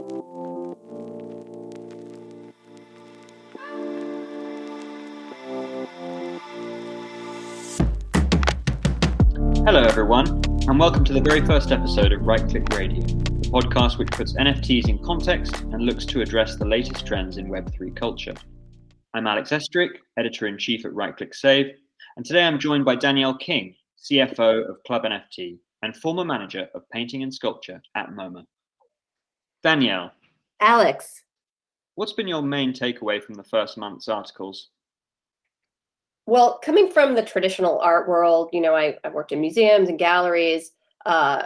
Hello, everyone, and welcome to the very first episode of Right Click Radio, the podcast which puts NFTs in context and looks to address the latest trends in Web3 culture. I'm Alex Estorick, editor in chief at Right Click Save, and today I'm joined by Danielle King, CFO of ClubNFT and former manager of painting and sculpture at MoMA. Danielle. Alex. What's been your main takeaway from the first month's articles? Well, coming from the traditional art world, you know, I, I worked in museums and galleries, uh,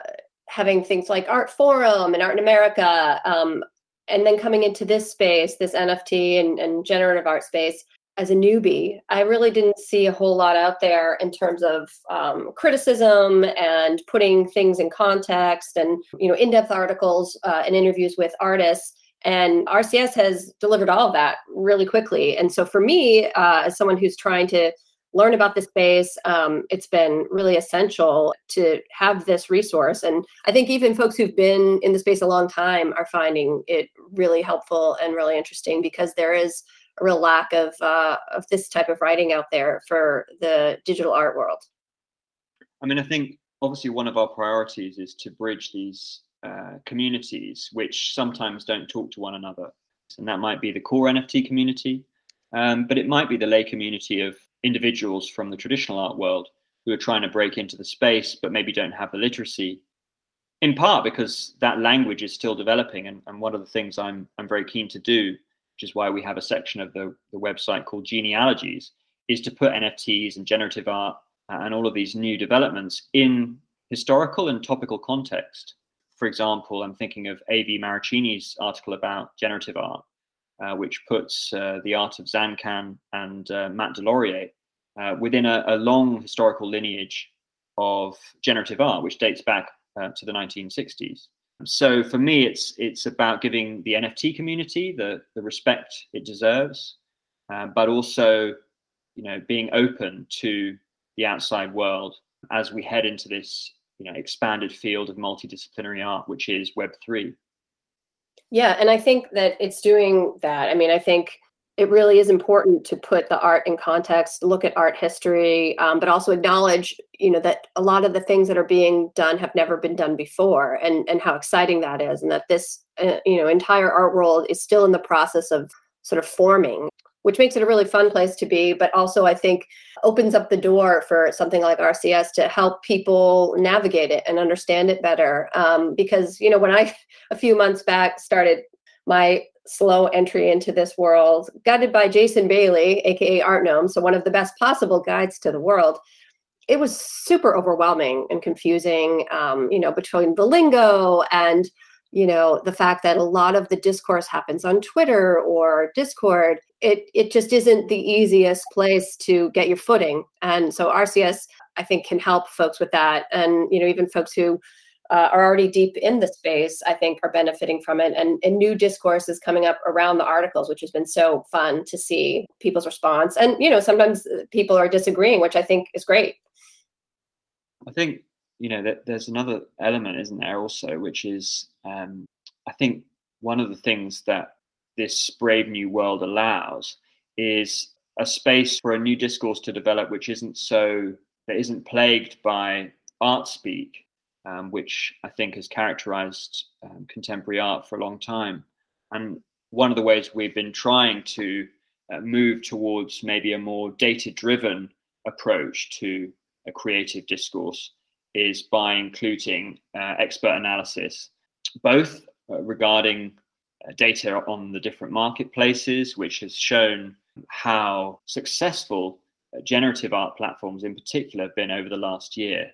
having things like Artforum and Art in America, um, and then coming into this space, this NFT and, and generative art space as a newbie, I really didn't see a whole lot out there in terms of um, criticism and putting things in context and you know in-depth articles uh, and interviews with artists. And RCS has delivered all of that really quickly. And so for me, uh, as someone who's trying to learn about the space, um, it's been really essential to have this resource. And I think even folks who've been in the space a long time are finding it really helpful and really interesting because there is a real lack of uh, of this type of writing out there for the digital art world. I mean, I think obviously one of our priorities is to bridge these uh, communities which sometimes don't talk to one another. And that might be the core NFT community, um, but it might be the lay community of individuals from the traditional art world who are trying to break into the space but maybe don't have the literacy. In part because that language is still developing, and, and one of the things I'm I'm very keen to do, which is why we have a section of the, the website called Genealogies, is to put NFTs and generative art and all of these new developments in historical and topical context for example, I'm thinking of A.V. Marraccini's article about generative art, uh, which puts uh, the art of Zancan and uh, Matt DesLauriers uh, within a, a, long historical lineage of generative art, which dates back uh, to the 1960s. So for me, it's it's about giving the NFT community the the respect it deserves, uh, but also, you know, being open to the outside world as we head into this you know expanded field of multidisciplinary art, which is Web three. Yeah, and I think that it's doing that. I mean, I think it really is important to put the art in context, look at art history, um, but also acknowledge, you know, that a lot of the things that are being done have never been done before, and and how exciting that is, and that this, uh, you know, entire art world is still in the process of sort of forming which makes it a really fun place to be, but also I think opens up the door for something like RCS to help people navigate it and understand it better. Um, because, you know, when I, a few months back, started my slow entry into this world, guided by Jason Bailey, aka Artnome, so one of the best possible guides to the world. It was super overwhelming and confusing, um, you know, between the lingo and you know the fact that a lot of the discourse happens on twitter or discord it it just isn't the easiest place to get your footing and so rcs i think can help folks with that and you know even folks who uh, are already deep in the space i think are benefiting from it. And, and new discourse is coming up around the articles which has been so fun to see people's response. And you know sometimes uh, people are disagreeing which i think is great. I think you know that there's another element isn't there also which is um, i think one of the things that this brave new world allows is a space for a new discourse to develop which isn't so that isn't plagued by art speak um, which i think has characterized um, contemporary art for a long time and one of the ways we've been trying to uh, move towards maybe a more data driven approach to a creative discourse is by including uh, expert analysis, both uh, regarding uh, data on the different marketplaces, which has shown how successful uh, generative art platforms in particular have been over the last year.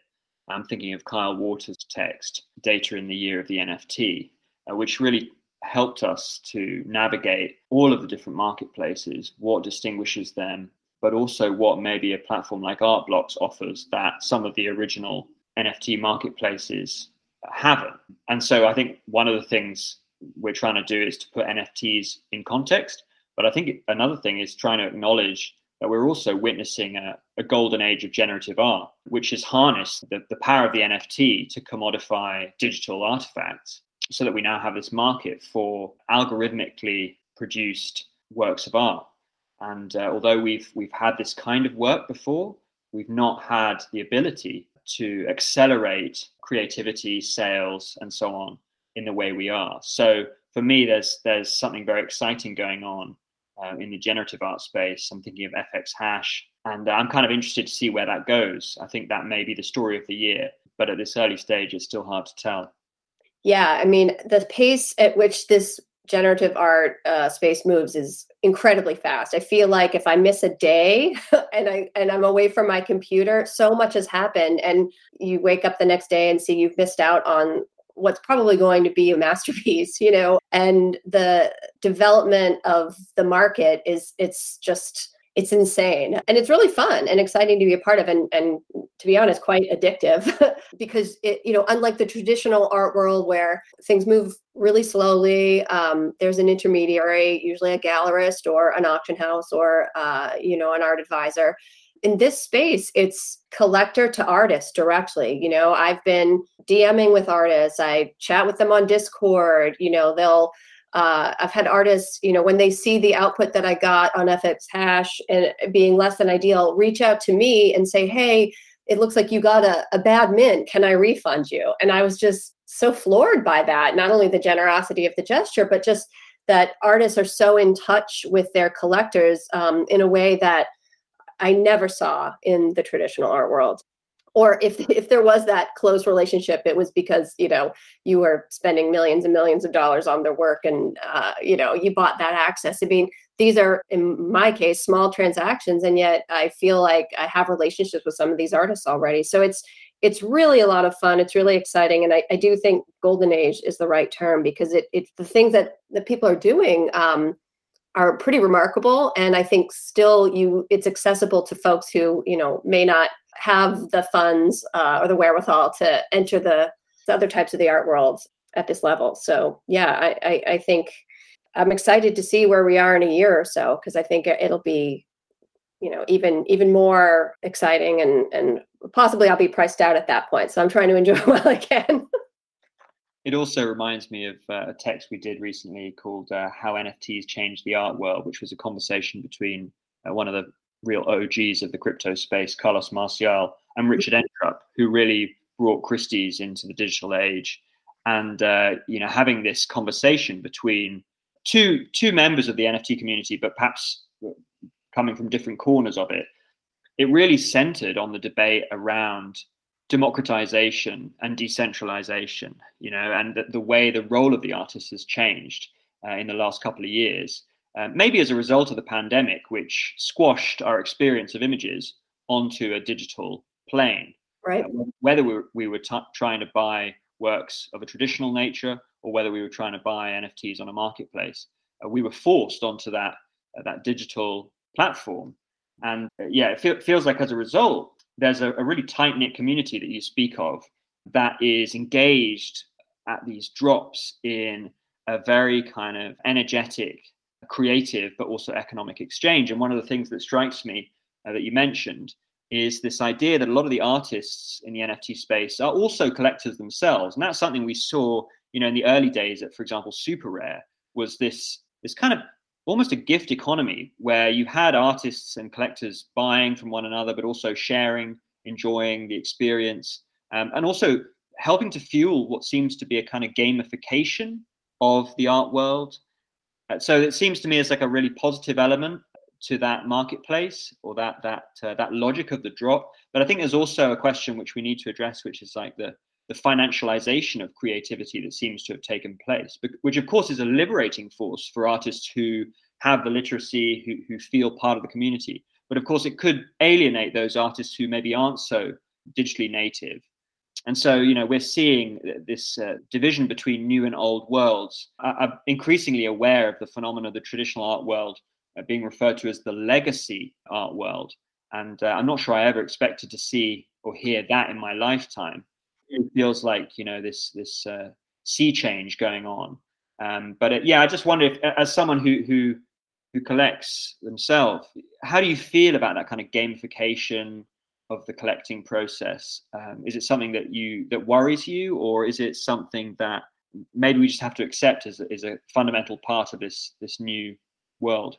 I'm thinking of Kyle Waters' text, Data in the Year of the NFT, uh, which really helped us to navigate all of the different marketplaces, what distinguishes them, but also what maybe a platform like Art Blocks offers that some of the original NFT marketplaces haven't. And so I think one of the things we're trying to do is to put NFTs in context. But I think another thing is trying to acknowledge we're also witnessing a, a golden age of generative art, which has harnessed the, the power of the NFT to commodify digital artifacts. so that we now have this market for algorithmically produced works of art. And uh, although we've we've had this kind of work before, we've not had the ability to accelerate creativity, sales, and so on in the way we are. So for me, there's there's something very exciting going on uh, in the generative art space. I'm thinking of FX Hash, and I'm kind of interested to see where that goes. I think that may be the story of the year, but at this early stage, it's still hard to tell. Yeah, I mean, the pace at which this generative art uh, space moves is incredibly fast. I feel like if I miss a day and I and I'm away from my computer, so much has happened, and you wake up the next day and see you've missed out on what's probably going to be a masterpiece you know? And the development of the market is it's just it's insane. And it's really fun and exciting to be a part of and, and to be honest quite addictive because it you know unlike the traditional art world where things move really slowly um, there's an intermediary usually a gallerist or an auction house or uh, you know an art advisor in this space it's collector to artist directly you know i've been dming with artists i chat with them on discord you know they'll uh, I've had artists, you know, when they see the output that I got on FX Hash and being less than ideal, reach out to me and say, "Hey, it looks like you got a, a bad mint. Can I refund you?" And I was just so floored by that. Not only the generosity of the gesture, but just that artists are so in touch with their collectors um, in a way that I never saw in the traditional art world. Or if if there was that close relationship it was because you know you were spending millions and millions of dollars on their work and uh, you know you bought that access. I mean these are in my case small transactions and yet i feel like i have relationships with some of these artists already. So it's it's really a lot of fun. It's really exciting and i, I do think golden age is the right term because it, it's the things that that people are doing um, are pretty remarkable and i think still you it's accessible to folks who you know may not have the funds uh, or the wherewithal to enter the, the, other types of the art world at this level. So yeah I, I, I think i'm excited to see where we are in a year or so because i think it'll be you know even even more exciting and and possibly i'll be priced out at that point. So i'm trying to enjoy while i can It also reminds me of uh, a text we did recently called uh, How NFTs Changed the Art World, which was a conversation between uh, one of the real OGs of the crypto space, Carlos Marcial, and mm-hmm. Richard Entrup, who really brought Christie's into the digital age. And uh, you know, having this conversation between two two members of the NFT community, but perhaps coming from different corners of it, it really centered on the debate around democratization and decentralization, you know, and the, the way the role of the artist has changed uh, in the last couple of years. Uh, maybe as a result of the pandemic, which squashed our experience of images onto a digital plane. Right. Uh, whether we were, we were t- trying to buy works of a traditional nature or whether we were trying to buy NFTs on a marketplace, uh, we were forced onto that uh, that digital platform. And uh, yeah, it fe- feels like as a result, there's a, a really tight knit community that you speak of that is engaged at these drops in a very kind of energetic, creative, but also economic exchange. And one of the things that strikes me uh, that you mentioned is this idea that a lot of the artists in the NFT space are also collectors themselves. And that's something we saw, you know, in the early days at, for example, SuperRare was this this kind of almost a gift economy where you had artists and collectors buying from one another, but also sharing, enjoying the experience, um, and also helping to fuel what seems to be a kind of gamification of the art world. Uh, so it seems to me as like a really positive element to that marketplace or that that uh, that logic of the drop. But I think there's also a question which we need to address, which is like the the financialization of creativity that seems to have taken place, which of course is a liberating force for artists who have the literacy, who, who feel part of the community. But of course, it could alienate those artists who maybe aren't so digitally native. And so, you know, we're seeing this uh, division between new and old worlds. I'm increasingly aware of the phenomenon of the traditional art world uh, being referred to as the legacy art world. And uh, I'm not sure I ever expected to see or hear that in my lifetime it feels like you know this this uh, sea change going on. Um, but it, yeah, I just wonder if, as someone who who who collects themselves, how do you feel about that kind of gamification of the collecting process? Um, is it something that you that worries you, or is it something that maybe we just have to accept as, as a fundamental part of this this new world.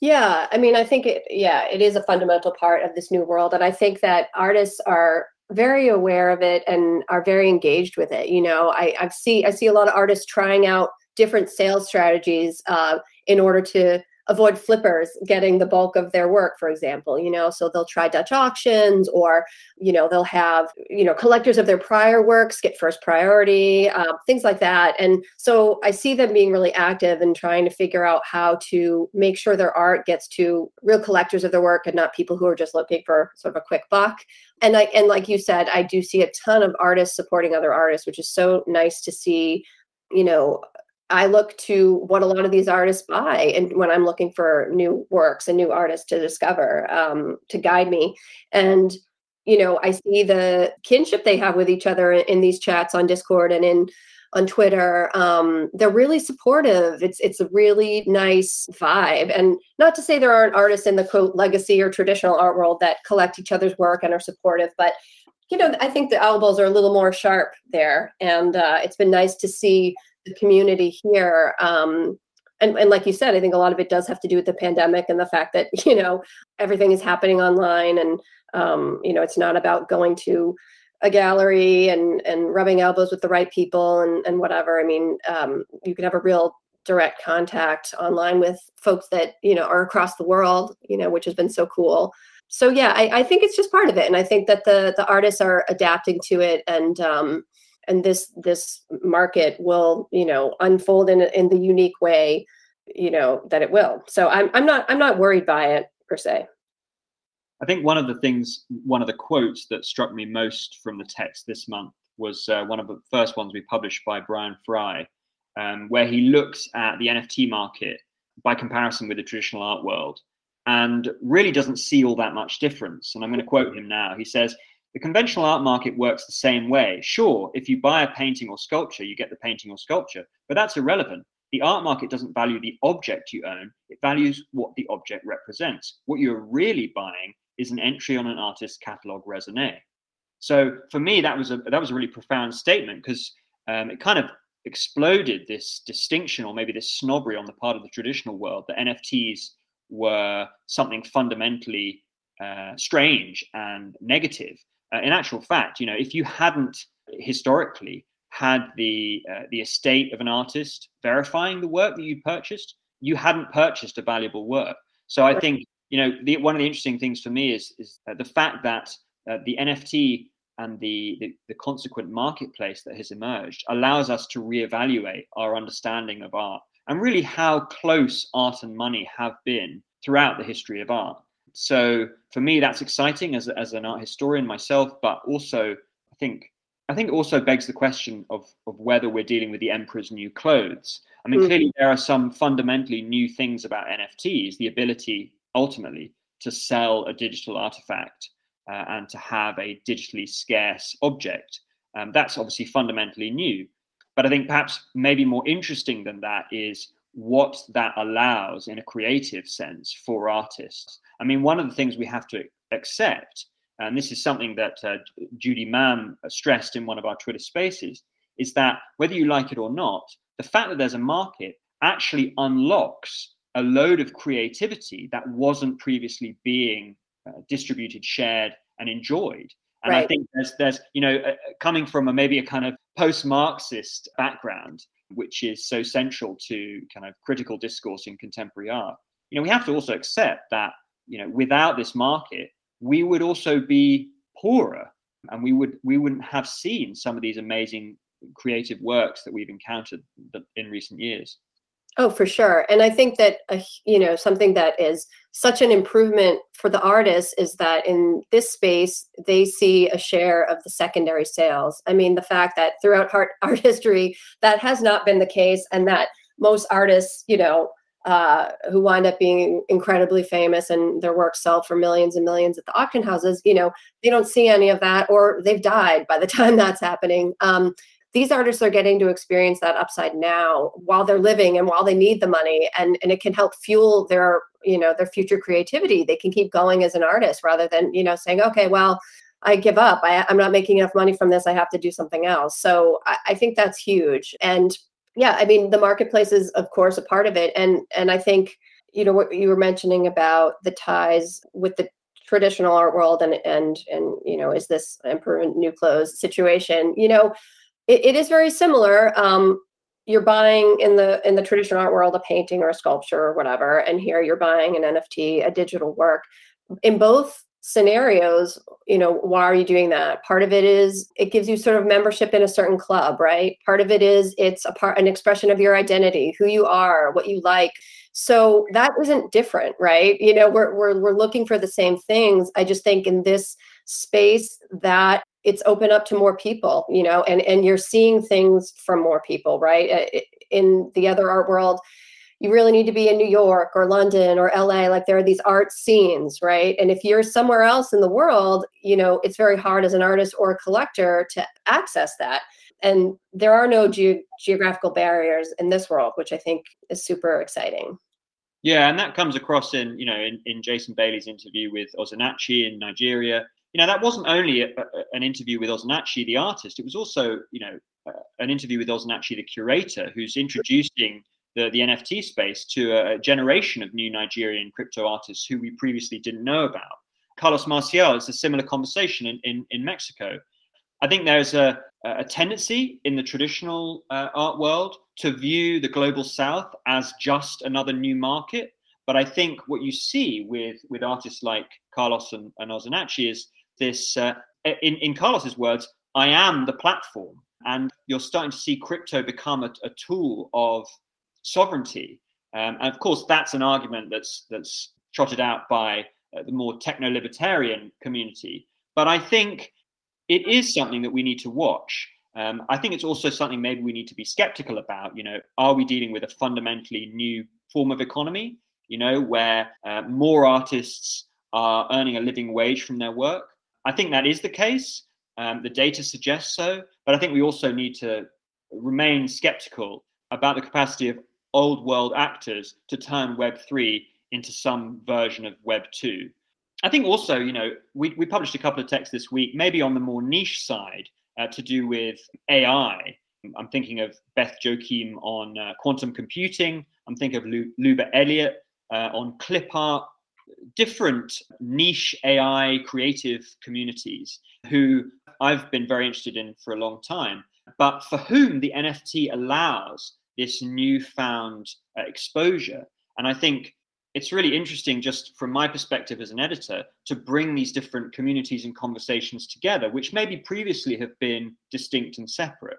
Yeah, I mean, I think it, yeah, it is a fundamental part of this new world. And I think that artists are very aware of it and are very engaged with it. You know, I, I see I see a lot of artists trying out different sales strategies uh, in order to avoid flippers getting the bulk of their work for example you know? So they'll try dutch auctions or you know they'll have you know collectors of their prior works get first priority uh, things like that. And so i see them being really active and trying to figure out how to make sure their art gets to real collectors of their work and not people who are just looking for sort of a quick buck. And like and like you said i do see a ton of artists supporting other artists which is so nice to see you know I look to what a lot of these artists buy, and when I'm looking for new works and new artists to discover, um, to guide me, and you know, I see the kinship they have with each other in, these chats on Discord and in on Twitter. Um, they're really supportive. It's it's a really nice vibe, and not to say there aren't artists in the quote legacy or traditional art world that collect each other's work and are supportive, but you know, I think the elbows are a little more sharp there, and uh, it's been nice to see the community here. Um, and, and like you said, I think a lot of it does have to do with the pandemic and the fact that you know everything is happening online, and um, you know it's not about going to a gallery and and rubbing elbows with the right people and and whatever. I mean, um, you can have a real direct contact online with folks that you know are across the world, you know, which has been so cool. So yeah, I, I think it's just part of it, and I think that the the artists are adapting to it, and um, and this this market will you know unfold in in the unique way you know that it will. So i'm i'm not i'm not worried by it per se. I think one of the things one of the quotes that struck me most from the text this month was uh, one of the first ones we published by Brian Frye um, where he looks at the nft market by comparison with the traditional art world and really doesn't see all that much difference. And i'm going to quote him now. He says the conventional art market works the same way. Sure, if you buy a painting or sculpture, you get the painting or sculpture, but that's irrelevant. The art market doesn't value the object you own, it values what the object represents. What you're really buying is an entry on an artist's catalog resume. So for me, that was a that was a really profound statement because um, it kind of exploded this distinction or maybe this snobbery on the part of the traditional world that NFTs were something fundamentally uh, strange and negative uh, in actual fact, you know, if you hadn't historically had the uh, the estate of an artist verifying the work that you purchased, you hadn't purchased a valuable work. So I think you know the, one of the interesting things for me is is uh, the fact that uh, the NFT and the, the, the consequent marketplace that has emerged allows us to reevaluate our understanding of art and really how close art and money have been throughout the history of art. So for me, that's exciting as, as an art historian myself, but also I think I think it also begs the question of, of whether we're dealing with the emperor's new clothes. I mean, mm-hmm. clearly there are some fundamentally new things about NFTs, the ability ultimately to sell a digital artifact uh, and to have a digitally scarce object. Um, that's obviously fundamentally new. But I think perhaps maybe more interesting than that is what that allows in a creative sense for artists. I mean, one of the things we have to accept, and this is something that uh, Judy Mam stressed in one of our Twitter spaces, is that whether you like it or not, the fact that there's a market actually unlocks a load of creativity that wasn't previously being uh, distributed, shared, and enjoyed. And right. I think there's, there's, you know, uh, coming from a maybe a kind of post-Marxist background, which is so central to kind of critical discourse in contemporary art. You know, we have to also accept that you know, without this market, we would also be poorer, and we would we wouldn't have seen some of these amazing creative works that we've encountered in recent years. Oh, for sure. And I think that, uh, you know, something that is such an improvement for the artists is that in this space, they see a share of the secondary sales. I mean, the fact that throughout art, art history, that has not been the case, and that most artists, you know, uh, who wind up being incredibly famous and their works sell for millions and millions at the auction houses, you know, they don't see any of that or they've died by the time that's happening. Um, these artists are getting to experience that upside now while they're living and while they need the money and, and it can help fuel their you know their future creativity they can keep going as an artist rather than you know saying okay well I give up. I, am not making enough money from this. I have to do something else. So I, I think that's huge. And yeah, I mean, the marketplace is, of course, a part of it. And and I think you know what you were mentioning about the ties with the traditional art world and and and you know is this emperor new clothes situation you know it, it is very similar um you're buying in the in the traditional art world a painting or a sculpture or whatever and here you're buying an nft a digital work in both scenarios you know why are you doing that? Part of it is it gives you sort of membership in a certain club right? Part of it is it's a part an expression of your identity who you are what you like. So that isn't different right? You know we're we're, we're looking for the same things. I just think in this space that it's open up to more people you know and and you're seeing things from more people right? Uh, in the other art world you really need to be in New York or London or LA. Like there are these art scenes, right? And if you're somewhere else in the world, you know, it's very hard as an artist or a collector to access that. And there are no ge- geographical barriers in this world, which I think is super exciting. Yeah, and that comes across in, you know, in, in Jason Bailey's interview with Osinachi in Nigeria you know that wasn't only a, a, an interview with Osinachi, the artist. It was also, you know, uh, an interview with Osinachi, the curator, who's introducing the, the NFT space to a, generation of new Nigerian crypto artists who we previously didn't know about. Carlos Marcial is a similar conversation in, in, in Mexico. I think there's a, a tendency in the traditional uh, art world to view the global south as just another new market. But I think what you see with, with artists like Carlos and, and Osinachi is this, uh, in, in Carlos's words, I am the platform. And you're starting to see crypto become a, a tool of sovereignty. Um, and of course, that's an argument that's, that's trotted out by uh, the more techno libertarian community. But I think it is something that we need to watch. Um, I think it's also something maybe we need to be skeptical about. You know, are we dealing with a fundamentally new form of economy? You know, where uh, more artists are earning a living wage from their work. I think that is the case. Um, the data suggests so, but I think we also need to remain skeptical about the capacity of old world actors to turn Web three into some version of Web two. I think also, you know, we, we published a couple of texts this week, maybe on the more niche side uh, to do with AI. I'm thinking of Beth Jochim on uh, quantum computing. I'm thinking of Lu- Luba Elliott uh, on clip art different niche AI creative communities who I've been very interested in for a long time, but for whom the NFT allows this newfound uh, exposure. And I think it's really interesting, just from my perspective as an editor, to bring these different communities and conversations together, which maybe previously have been distinct and separate.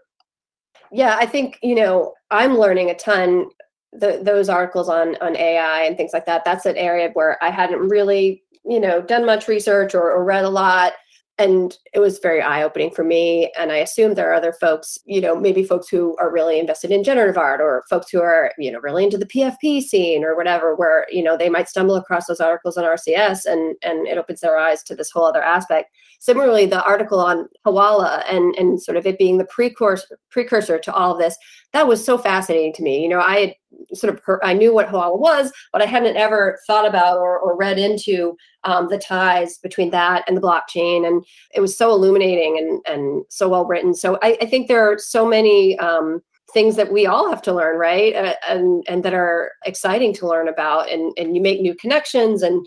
Yeah, I think, you know, I'm learning a ton the, those articles on on AI and things like that, that's an area where I hadn't really, you know, done much research or, or read a lot and it was very eye-opening for me and i assume there are other folks you know maybe folks who are really invested in generative art or folks who are you know really into the pfp scene or whatever where you know they might stumble across those articles on rcs and and it opens their eyes to this whole other aspect. Similarly the article on hawala and and sort of it being the precursor precursor to all of this that was so fascinating to me. You know i had sort of I knew what halal was, but I hadn't ever thought about or, or read into um, the ties between that and the blockchain. And it was so illuminating and, and so well written. So I, I think there are so many um, things that we all have to learn, right? Uh, and, and that are exciting to learn about. And, and you make new connections and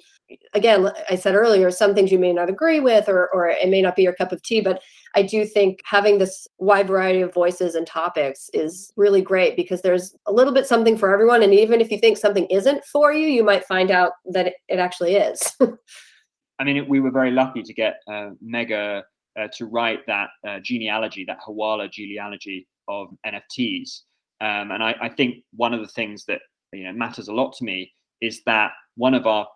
again, I said earlier, some things you may not agree with, or, or it may not be your cup of tea, but I do think having this wide variety of voices and topics is really great because there's a little bit something for everyone. And even if you think something isn't for you, you might find out that it, actually is. I mean, we were very lucky to get uh, Mega uh, to write that uh, genealogy, that Hawala genealogy of NFTs. Um, and I, I think one of the things that you know matters a lot to me is that one of our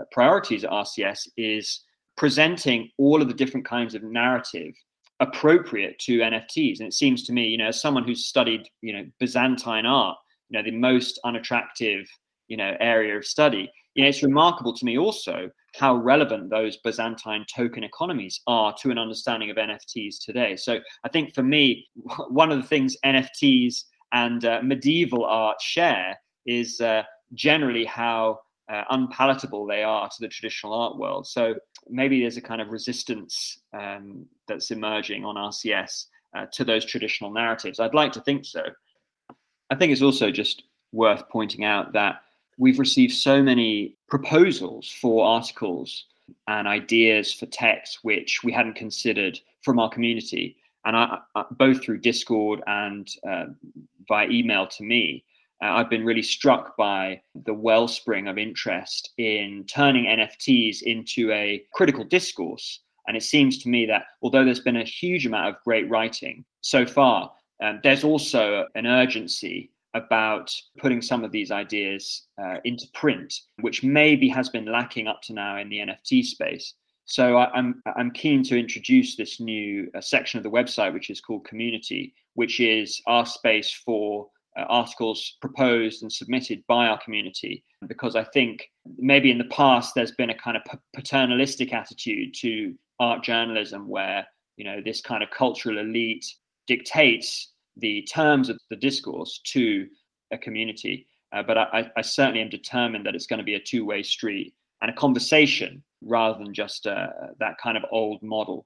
uh, priorities at RCS is presenting all of the different kinds of narrative appropriate to NFTs. And it seems to me, you know, as someone who's studied, you know, Byzantine art, you know, the most unattractive, you know, area of study, you know, it's remarkable to me also how relevant those Byzantine token economies are to an understanding of NFTs today. So I think for me, one of the things NFTs and uh, medieval art share is uh, generally how uh, unpalatable they are to the traditional art world. So maybe there's a kind of resistance um, that's emerging on RCS uh, to those traditional narratives. I'd like to think so. I think it's also just worth pointing out that we've received so many proposals for articles and ideas for text which we hadn't considered from our community. And I, I, both through Discord and uh, email to me, uh, I've been really struck by the wellspring of interest in turning NFTs into a critical discourse. And it seems to me that although there's been a huge amount of great writing so far, um, there's also an urgency about putting some of these ideas uh, into print, which maybe has been lacking up to now in the NFT space. So I, am I'm, I'm keen to introduce this new uh, section of the website, which is called Community, which is our space for articles proposed and submitted by our community because I think maybe in the past there's been a kind of paternalistic attitude to art journalism where you know this kind of cultural elite dictates the terms of the discourse to a community. Uh, but I, I, certainly am determined that it's going to be a two-way street and a conversation rather than just uh, that kind of old model.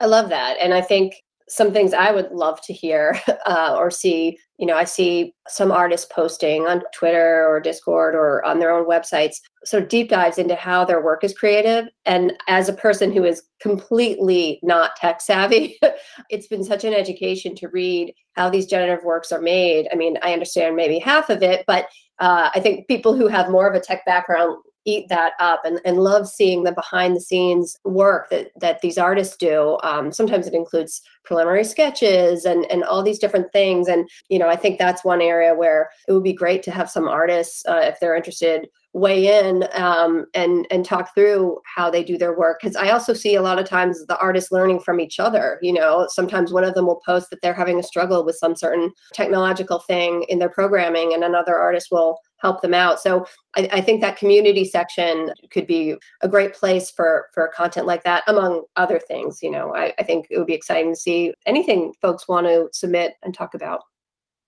I love that, and I think some things I would love to hear uh, or see. You know, I see some artists posting on Twitter or Discord or on their own websites sort of deep dives into how their work is creative. And as a person who is completely not tech savvy, it's been such an education to read how these generative works are made. I mean, I understand maybe half of it, but uh, I think people who have more of a tech background eat that up and, and love seeing the behind the scenes work that, that these artists do. Um, sometimes it includes preliminary sketches and, and all these different things. And, you know, I think that's one area where it would be great to have some artists, uh, if they're interested, weigh in um, and and talk through how they do their work because i also see a lot of times the artists learning from each other you know sometimes one of them will post that they're having a struggle with some certain technological thing in their programming and another artist will help them out. So I, I, think that community section could be a great place for for content like that, among other things. You know, I, I think it would be exciting to see anything folks want to submit and talk about.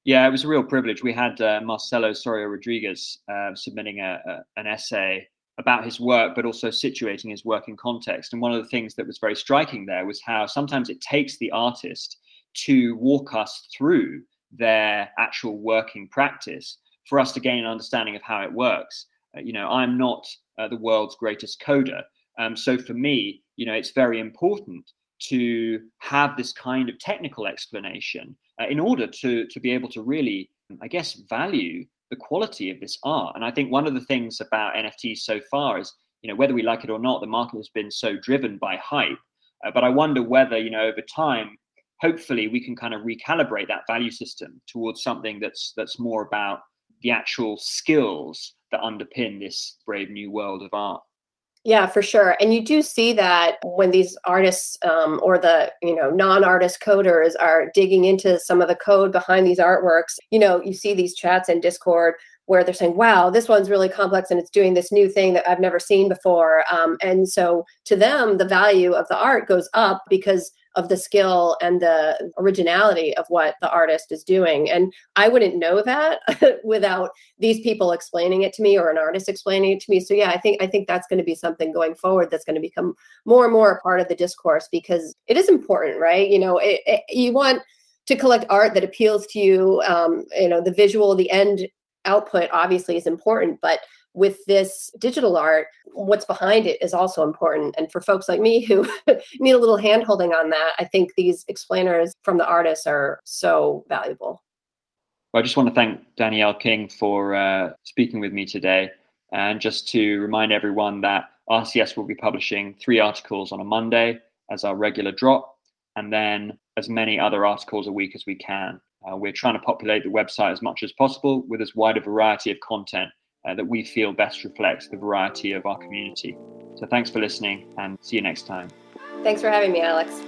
Yeah, it was a real privilege. We had uh, Marcelo Soria Rodriguez uh, submitting a, a, an essay about his work, but also situating his work in context. And one of the things that was very striking there was how sometimes it takes the artist to walk us through their actual working practice for us to gain an understanding of how it works. Uh, you know, I'm not uh, the world's greatest coder. Um, so for me, you know, it's very important to have this kind of technical explanation uh, in order to to be able to really, I guess, value the quality of this art. And I think one of the things about NFTs so far is, you know, whether we like it or not, the market has been so driven by hype. Uh, but I wonder whether, you know, over time, hopefully, we can kind of recalibrate that value system towards something that's that's more about the actual skills that underpin this brave new world of art. Yeah, for sure. And you do see that when these artists um, or the you know non-artist coders are digging into some of the code behind these artworks. You know, you see these chats in Discord where they're saying, "Wow, this one's really complex and it's doing this new thing that I've never seen before." Um, and so to them, the value of the art goes up because of the skill and the originality of what the artist is doing. And I wouldn't know that without these people explaining it to me or an artist explaining it to me. So yeah, I think I think that's going to be something going forward that's going to become more and more a part of the discourse because it is important, right? You know, it, it, you want to collect art that appeals to you. Um, you know, the visual, the end output obviously is important, but with this digital art, what's behind it is also important. And for folks like me who need a little hand holding on that, I think these explainers from the artists are so valuable. Well, I just want to thank Danielle King for uh, speaking with me today. And just to remind everyone that RCS will be publishing three articles on a Monday as our regular drop, and then as many other articles a week as we can. Uh, we're trying to populate the website as much as possible with as wide a variety of content uh, that we feel best reflects the variety of our community. So thanks for listening and see you next time. Thanks for having me, Alex.